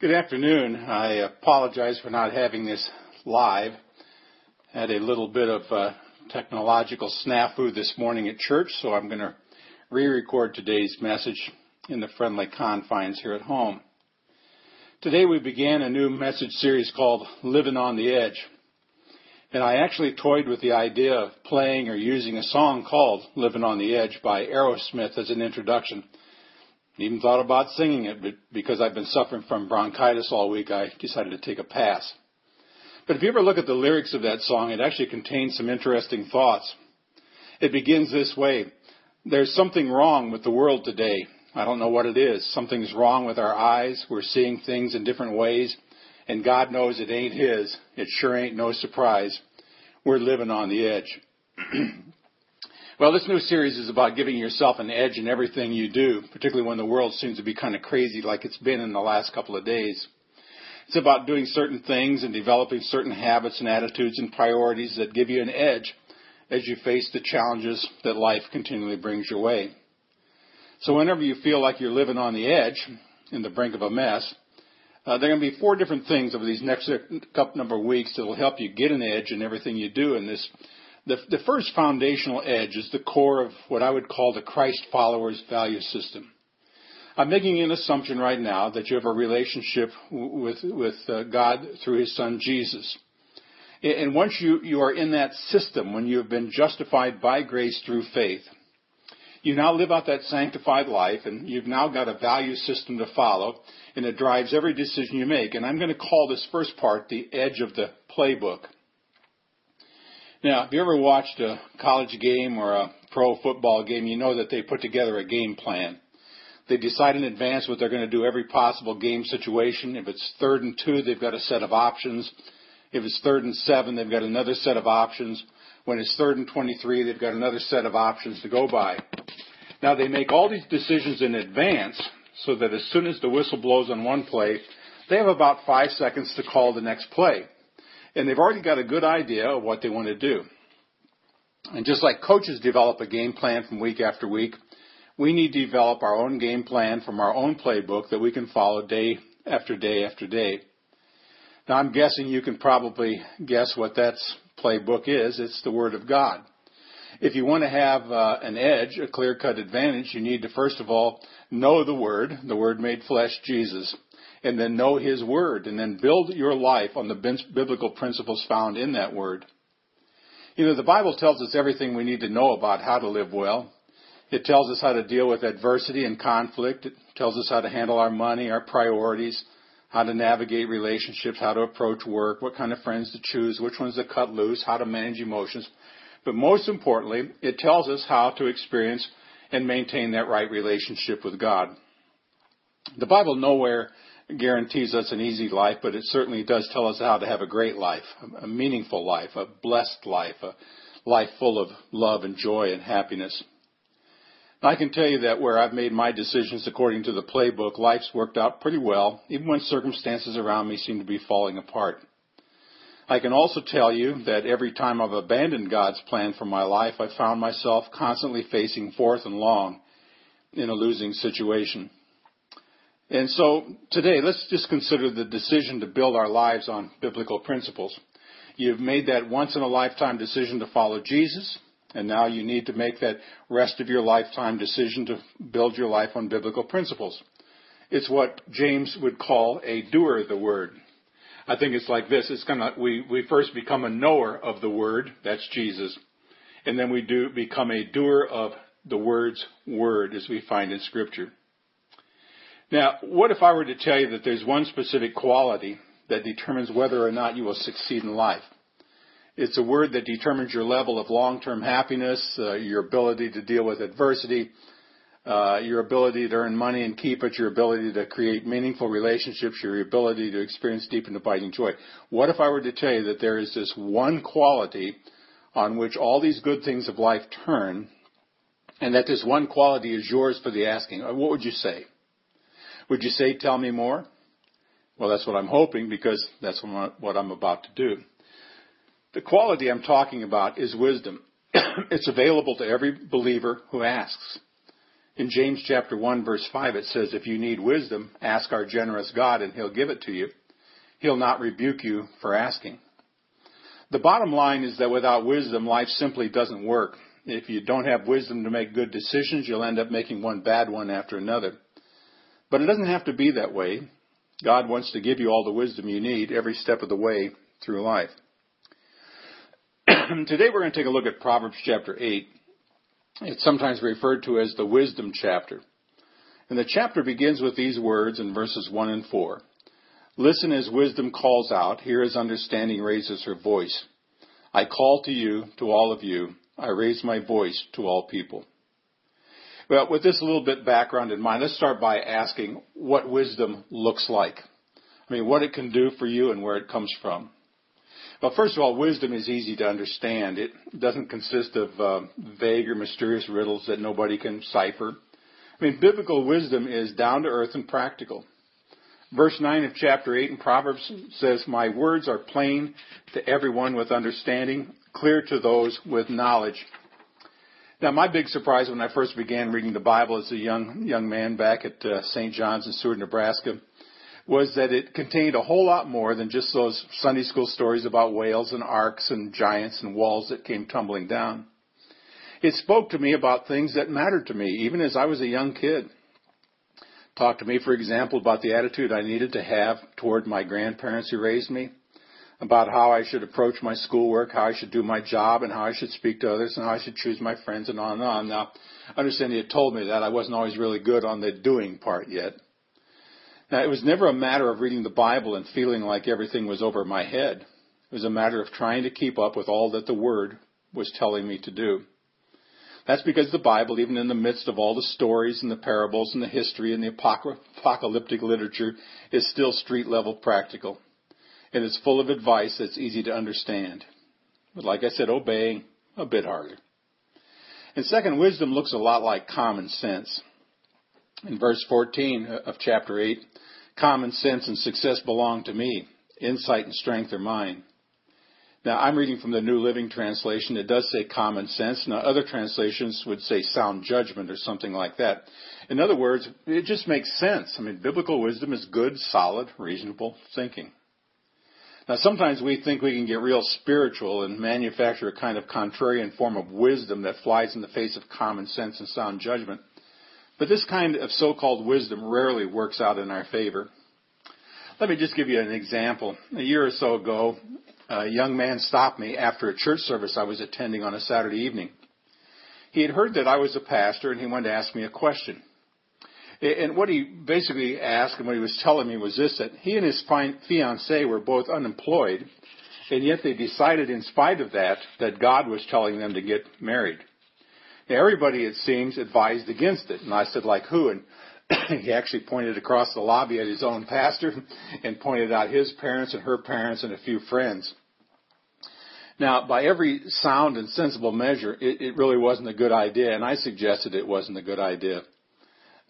Good afternoon. I apologize for not having this live. Had a little bit of uh, technological snafu this morning at church, so I'm going to re-record today's message in the friendly confines here at home. Today we began a new message series called Living on the Edge. And I actually toyed with the idea of playing or using a song called Living on the Edge by Aerosmith as an introduction. Even thought about singing it, but because I've been suffering from bronchitis all week, I decided to take a pass. But if you ever look at the lyrics of that song, it actually contains some interesting thoughts. It begins this way. There's something wrong with the world today. I don't know what it is. Something's wrong with our eyes. We're seeing things in different ways. And God knows it ain't His. It sure ain't no surprise. We're living on the edge. Well, this new series is about giving yourself an edge in everything you do, particularly when the world seems to be kind of crazy like it's been in the last couple of days. It's about doing certain things and developing certain habits and attitudes and priorities that give you an edge as you face the challenges that life continually brings your way. So whenever you feel like you're living on the edge, in the brink of a mess, uh, there are going to be four different things over these next couple number of weeks that will help you get an edge in everything you do in this the, the first foundational edge is the core of what I would call the Christ followers value system. I'm making an assumption right now that you have a relationship with, with uh, God through His Son Jesus. And once you, you are in that system, when you have been justified by grace through faith, you now live out that sanctified life and you've now got a value system to follow and it drives every decision you make. And I'm going to call this first part the edge of the playbook. Now, if you ever watched a college game or a pro football game, you know that they put together a game plan. They decide in advance what they're going to do every possible game situation. If it's third and two, they've got a set of options. If it's third and seven, they've got another set of options. When it's third and 23, they've got another set of options to go by. Now, they make all these decisions in advance so that as soon as the whistle blows on one play, they have about five seconds to call the next play and they've already got a good idea of what they want to do. And just like coaches develop a game plan from week after week, we need to develop our own game plan from our own playbook that we can follow day after day after day. Now I'm guessing you can probably guess what that playbook is. It's the Word of God. If you want to have uh, an edge, a clear-cut advantage, you need to first of all know the Word, the Word made flesh, Jesus and then know His Word, and then build your life on the biblical principles found in that Word. You know, the Bible tells us everything we need to know about how to live well. It tells us how to deal with adversity and conflict. It tells us how to handle our money, our priorities, how to navigate relationships, how to approach work, what kind of friends to choose, which ones to cut loose, how to manage emotions. But most importantly, it tells us how to experience and maintain that right relationship with God. The Bible nowhere guarantees us an easy life, but it certainly does tell us how to have a great life, a meaningful life, a blessed life, a life full of love and joy and happiness. I can tell you that where I've made my decisions according to the playbook, life's worked out pretty well, even when circumstances around me seem to be falling apart. I can also tell you that every time I've abandoned God's plan for my life, I found myself constantly facing fourth and long in a losing situation. And so today, let's just consider the decision to build our lives on biblical principles. You've made that once in a lifetime decision to follow Jesus, and now you need to make that rest of your lifetime decision to build your life on biblical principles. It's what James would call a doer of the word. I think it's like this. It's kind of, we, we first become a knower of the word, that's Jesus, and then we do become a doer of the word's word as we find in scripture. Now, what if I were to tell you that there's one specific quality that determines whether or not you will succeed in life? It's a word that determines your level of long-term happiness, uh, your ability to deal with adversity, uh, your ability to earn money and keep it, your ability to create meaningful relationships, your ability to experience deep and abiding joy. What if I were to tell you that there is this one quality on which all these good things of life turn, and that this one quality is yours for the asking? What would you say? Would you say, tell me more? Well, that's what I'm hoping because that's what I'm about to do. The quality I'm talking about is wisdom. it's available to every believer who asks. In James chapter 1 verse 5 it says, if you need wisdom, ask our generous God and he'll give it to you. He'll not rebuke you for asking. The bottom line is that without wisdom, life simply doesn't work. If you don't have wisdom to make good decisions, you'll end up making one bad one after another. But it doesn't have to be that way. God wants to give you all the wisdom you need every step of the way through life. Today we're going to take a look at Proverbs chapter 8. It's sometimes referred to as the wisdom chapter. And the chapter begins with these words in verses 1 and 4. Listen as wisdom calls out, hear as understanding raises her voice. I call to you, to all of you, I raise my voice to all people. Well, with this little bit background in mind, let's start by asking what wisdom looks like. I mean, what it can do for you and where it comes from. Well, first of all, wisdom is easy to understand. It doesn't consist of uh, vague or mysterious riddles that nobody can cipher. I mean, biblical wisdom is down to earth and practical. Verse 9 of chapter 8 in Proverbs says, My words are plain to everyone with understanding, clear to those with knowledge. Now, my big surprise when I first began reading the Bible as a young young man back at uh, St. John's in Seward, Nebraska, was that it contained a whole lot more than just those Sunday school stories about whales and arks and giants and walls that came tumbling down. It spoke to me about things that mattered to me, even as I was a young kid. Talked to me, for example, about the attitude I needed to have toward my grandparents who raised me about how I should approach my schoolwork, how I should do my job, and how I should speak to others, and how I should choose my friends, and on and on. Now, understand he had told me that I wasn't always really good on the doing part yet. Now, it was never a matter of reading the Bible and feeling like everything was over my head. It was a matter of trying to keep up with all that the Word was telling me to do. That's because the Bible, even in the midst of all the stories and the parables and the history and the apocalyptic literature, is still street level practical and it's full of advice that's easy to understand. But like I said, obeying a bit harder. And second, wisdom looks a lot like common sense. In verse 14 of chapter 8, common sense and success belong to me. Insight and strength are mine. Now, I'm reading from the New Living Translation. It does say common sense. Now, other translations would say sound judgment or something like that. In other words, it just makes sense. I mean, biblical wisdom is good, solid, reasonable thinking. Now, sometimes we think we can get real spiritual and manufacture a kind of contrarian form of wisdom that flies in the face of common sense and sound judgment. But this kind of so-called wisdom rarely works out in our favor. Let me just give you an example. A year or so ago, a young man stopped me after a church service I was attending on a Saturday evening. He had heard that I was a pastor and he wanted to ask me a question. And what he basically asked and what he was telling me was this, that he and his fiancee were both unemployed, and yet they decided in spite of that, that God was telling them to get married. Now, everybody, it seems, advised against it. And I said, like who? And he actually pointed across the lobby at his own pastor and pointed out his parents and her parents and a few friends. Now, by every sound and sensible measure, it, it really wasn't a good idea, and I suggested it wasn't a good idea.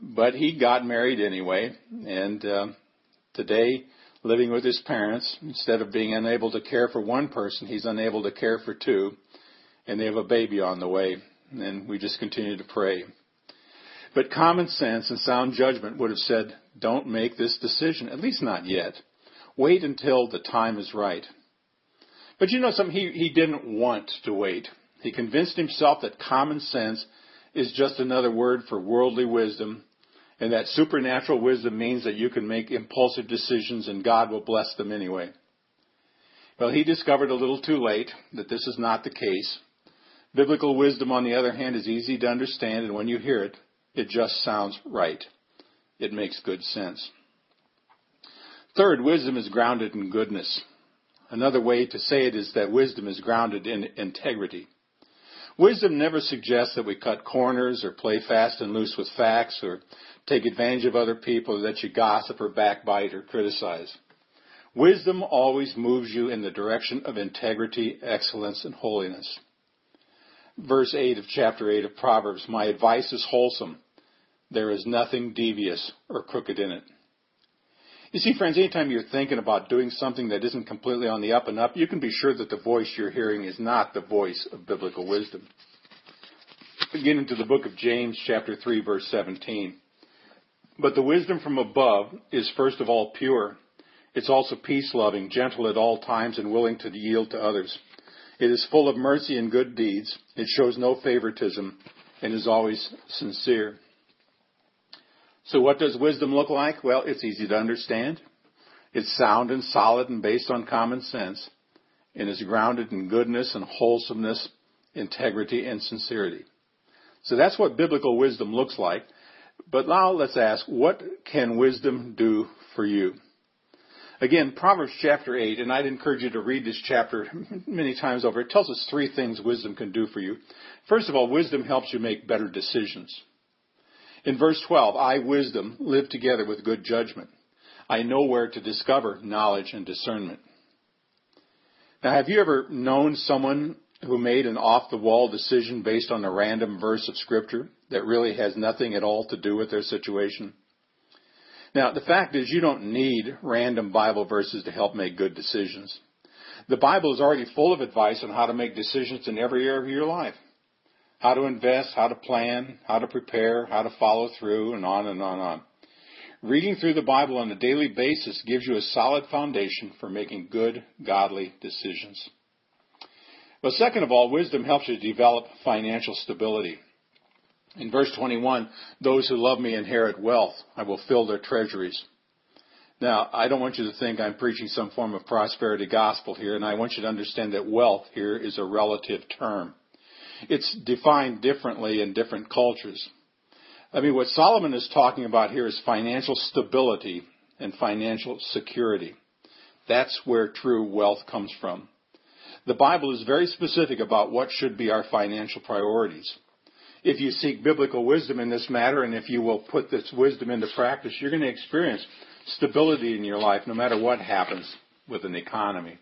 But he got married anyway, and uh, today, living with his parents, instead of being unable to care for one person, he's unable to care for two, and they have a baby on the way, and we just continue to pray. But common sense and sound judgment would have said, don't make this decision, at least not yet. Wait until the time is right. But you know something? He, he didn't want to wait. He convinced himself that common sense is just another word for worldly wisdom, and that supernatural wisdom means that you can make impulsive decisions and God will bless them anyway. Well, he discovered a little too late that this is not the case. Biblical wisdom, on the other hand, is easy to understand, and when you hear it, it just sounds right. It makes good sense. Third, wisdom is grounded in goodness. Another way to say it is that wisdom is grounded in integrity. Wisdom never suggests that we cut corners or play fast and loose with facts or take advantage of other people, or that you gossip or backbite or criticize. Wisdom always moves you in the direction of integrity, excellence, and holiness. Verse 8 of chapter 8 of Proverbs My advice is wholesome. There is nothing devious or crooked in it. You see, friends, anytime you're thinking about doing something that isn't completely on the up and up, you can be sure that the voice you're hearing is not the voice of biblical wisdom. begin into the book of James, chapter 3, verse 17. But the wisdom from above is first of all pure. It's also peace loving, gentle at all times, and willing to yield to others. It is full of mercy and good deeds. It shows no favoritism and is always sincere. So what does wisdom look like? Well, it's easy to understand. It's sound and solid and based on common sense and is grounded in goodness and wholesomeness, integrity and sincerity. So that's what biblical wisdom looks like. But now let's ask, what can wisdom do for you? Again, Proverbs chapter 8, and I'd encourage you to read this chapter many times over. It tells us three things wisdom can do for you. First of all, wisdom helps you make better decisions. In verse 12, I, wisdom, live together with good judgment. I know where to discover knowledge and discernment. Now, have you ever known someone who made an off the wall decision based on a random verse of Scripture that really has nothing at all to do with their situation? Now, the fact is, you don't need random Bible verses to help make good decisions. The Bible is already full of advice on how to make decisions in every area of your life. How to invest, how to plan, how to prepare, how to follow through, and on and on and on. Reading through the Bible on a daily basis gives you a solid foundation for making good, godly decisions. But second of all, wisdom helps you develop financial stability. In verse 21, those who love me inherit wealth. I will fill their treasuries. Now, I don't want you to think I'm preaching some form of prosperity gospel here, and I want you to understand that wealth here is a relative term. It's defined differently in different cultures. I mean, what Solomon is talking about here is financial stability and financial security. That's where true wealth comes from. The Bible is very specific about what should be our financial priorities if you seek biblical wisdom in this matter and if you will put this wisdom into practice, you're going to experience stability in your life no matter what happens with an economy.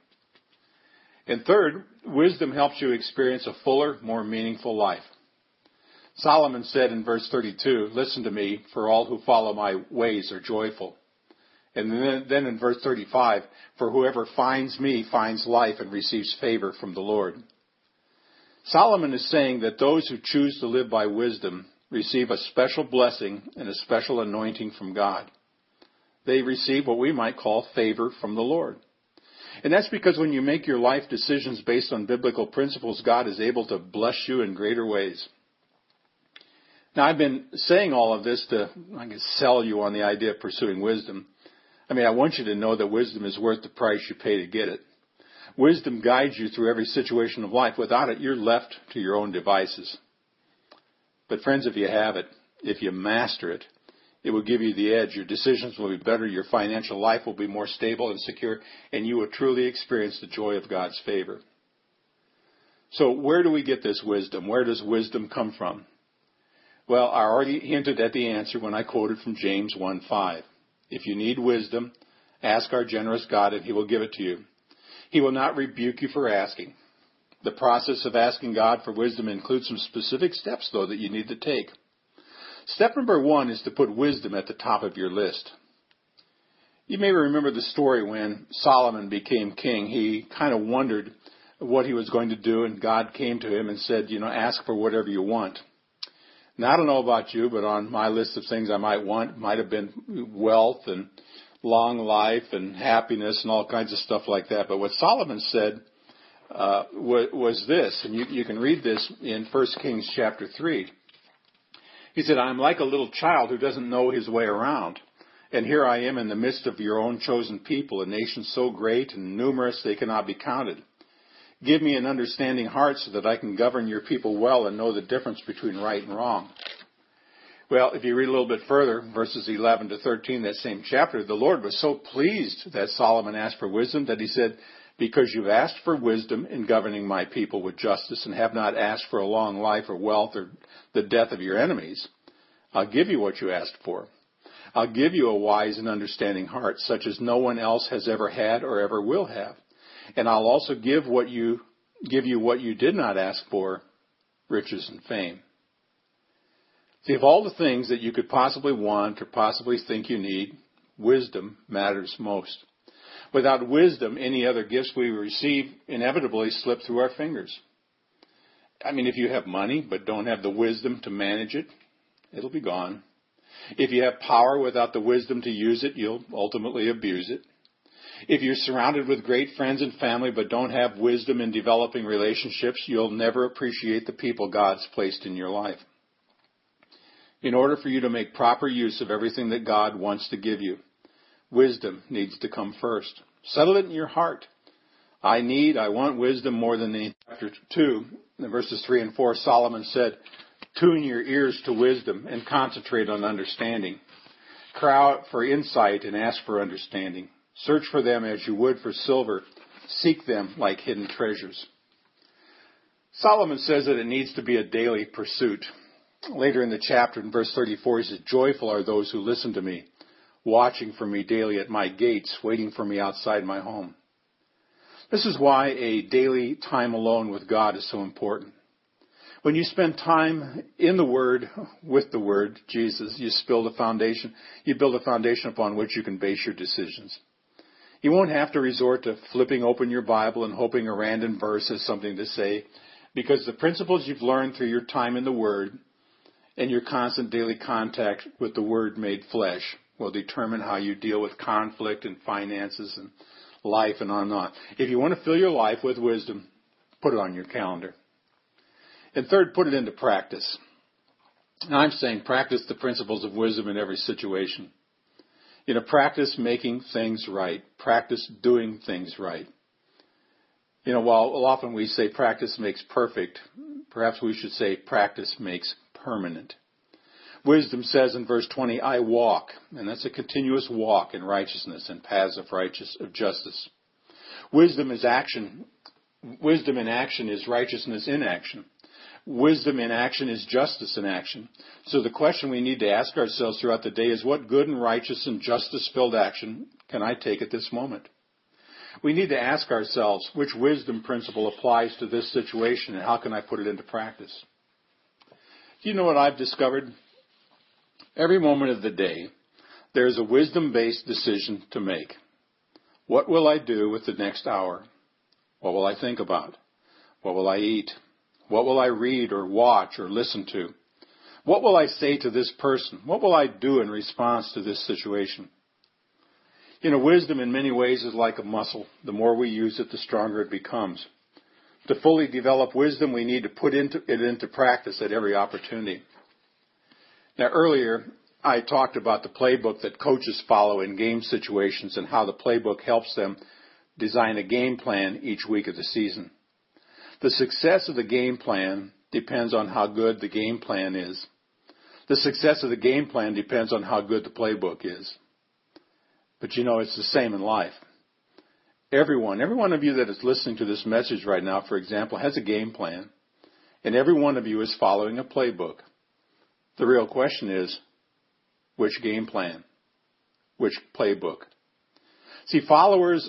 And third, wisdom helps you experience a fuller, more meaningful life. Solomon said in verse 32, Listen to me, for all who follow my ways are joyful. And then, then in verse 35, For whoever finds me finds life and receives favor from the Lord. Solomon is saying that those who choose to live by wisdom receive a special blessing and a special anointing from God. They receive what we might call favor from the Lord. And that's because when you make your life decisions based on biblical principles, God is able to bless you in greater ways. Now, I've been saying all of this to, I guess, sell you on the idea of pursuing wisdom. I mean, I want you to know that wisdom is worth the price you pay to get it. Wisdom guides you through every situation of life. Without it, you're left to your own devices. But friends, if you have it, if you master it, it will give you the edge. Your decisions will be better. Your financial life will be more stable and secure, and you will truly experience the joy of God's favor. So, where do we get this wisdom? Where does wisdom come from? Well, I already hinted at the answer when I quoted from James 1:5. If you need wisdom, ask our generous God, and He will give it to you. He will not rebuke you for asking. The process of asking God for wisdom includes some specific steps, though, that you need to take. Step number one is to put wisdom at the top of your list. You may remember the story when Solomon became king. He kind of wondered what he was going to do, and God came to him and said, You know, ask for whatever you want. Now, I don't know about you, but on my list of things I might want might have been wealth and long life and happiness and all kinds of stuff like that. But what Solomon said uh, was, was this, and you, you can read this in 1 Kings chapter 3. He said, I'm like a little child who doesn't know his way around. And here I am in the midst of your own chosen people, a nation so great and numerous they cannot be counted. Give me an understanding heart so that I can govern your people well and know the difference between right and wrong. Well, if you read a little bit further, verses 11 to 13, that same chapter, the Lord was so pleased that Solomon asked for wisdom that he said, Because you've asked for wisdom in governing my people with justice and have not asked for a long life or wealth or the death of your enemies, I'll give you what you asked for. I'll give you a wise and understanding heart, such as no one else has ever had or ever will have. And I'll also give what you give you what you did not ask for, riches and fame. See, of all the things that you could possibly want or possibly think you need, wisdom matters most. Without wisdom, any other gifts we receive inevitably slip through our fingers. I mean, if you have money but don't have the wisdom to manage it, it'll be gone. If you have power without the wisdom to use it, you'll ultimately abuse it. If you're surrounded with great friends and family but don't have wisdom in developing relationships, you'll never appreciate the people God's placed in your life. In order for you to make proper use of everything that God wants to give you, wisdom needs to come first. Settle it in your heart. I need, I want wisdom more than the chapter 2, verses 3 and 4, Solomon said, Tune your ears to wisdom and concentrate on understanding. Cry out for insight and ask for understanding. Search for them as you would for silver. Seek them like hidden treasures. Solomon says that it needs to be a daily pursuit. Later in the chapter, in verse 34, he says, Joyful are those who listen to me, watching for me daily at my gates, waiting for me outside my home. This is why a daily time alone with God is so important. When you spend time in the Word, with the Word, Jesus, you build a foundation, you build a foundation upon which you can base your decisions. You won't have to resort to flipping open your Bible and hoping a random verse has something to say, because the principles you've learned through your time in the Word and your constant daily contact with the Word made flesh will determine how you deal with conflict and finances and life and on and on. If you want to fill your life with wisdom, put it on your calendar. And third, put it into practice. Now I'm saying practice the principles of wisdom in every situation. You know, practice making things right. Practice doing things right. You know, while often we say practice makes perfect, perhaps we should say practice makes permanent. Wisdom says in verse 20, I walk, and that's a continuous walk in righteousness and paths of righteous, of justice. Wisdom is action. Wisdom in action is righteousness in action. Wisdom in action is justice in action. So the question we need to ask ourselves throughout the day is what good and righteous and justice filled action can I take at this moment? We need to ask ourselves which wisdom principle applies to this situation and how can I put it into practice? Do you know what I've discovered? Every moment of the day, there is a wisdom based decision to make. What will I do with the next hour? What will I think about? What will I eat? What will I read or watch or listen to? What will I say to this person? What will I do in response to this situation? You know, wisdom in many ways is like a muscle. The more we use it, the stronger it becomes. To fully develop wisdom, we need to put into, it into practice at every opportunity. Now, earlier, I talked about the playbook that coaches follow in game situations and how the playbook helps them design a game plan each week of the season. The success of the game plan depends on how good the game plan is. The success of the game plan depends on how good the playbook is. But you know, it's the same in life. Everyone, every one of you that is listening to this message right now, for example, has a game plan. And every one of you is following a playbook. The real question is, which game plan? Which playbook? See, followers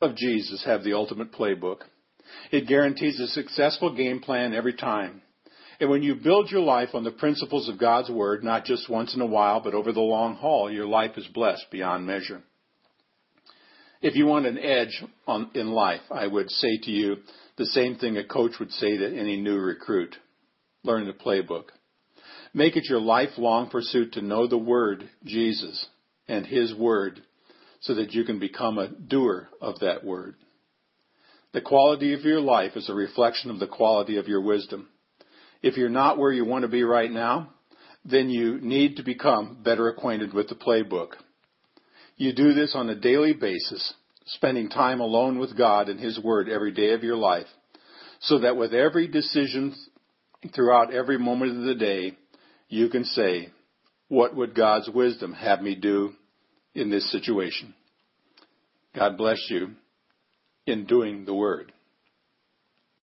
of Jesus have the ultimate playbook. It guarantees a successful game plan every time. And when you build your life on the principles of God's Word, not just once in a while, but over the long haul, your life is blessed beyond measure. If you want an edge on, in life, I would say to you the same thing a coach would say to any new recruit. Learn the playbook. Make it your lifelong pursuit to know the Word, Jesus, and His Word, so that you can become a doer of that Word. The quality of your life is a reflection of the quality of your wisdom. If you're not where you want to be right now, then you need to become better acquainted with the playbook. You do this on a daily basis, spending time alone with God and His Word every day of your life, so that with every decision throughout every moment of the day, you can say, What would God's wisdom have me do in this situation? God bless you in doing the word.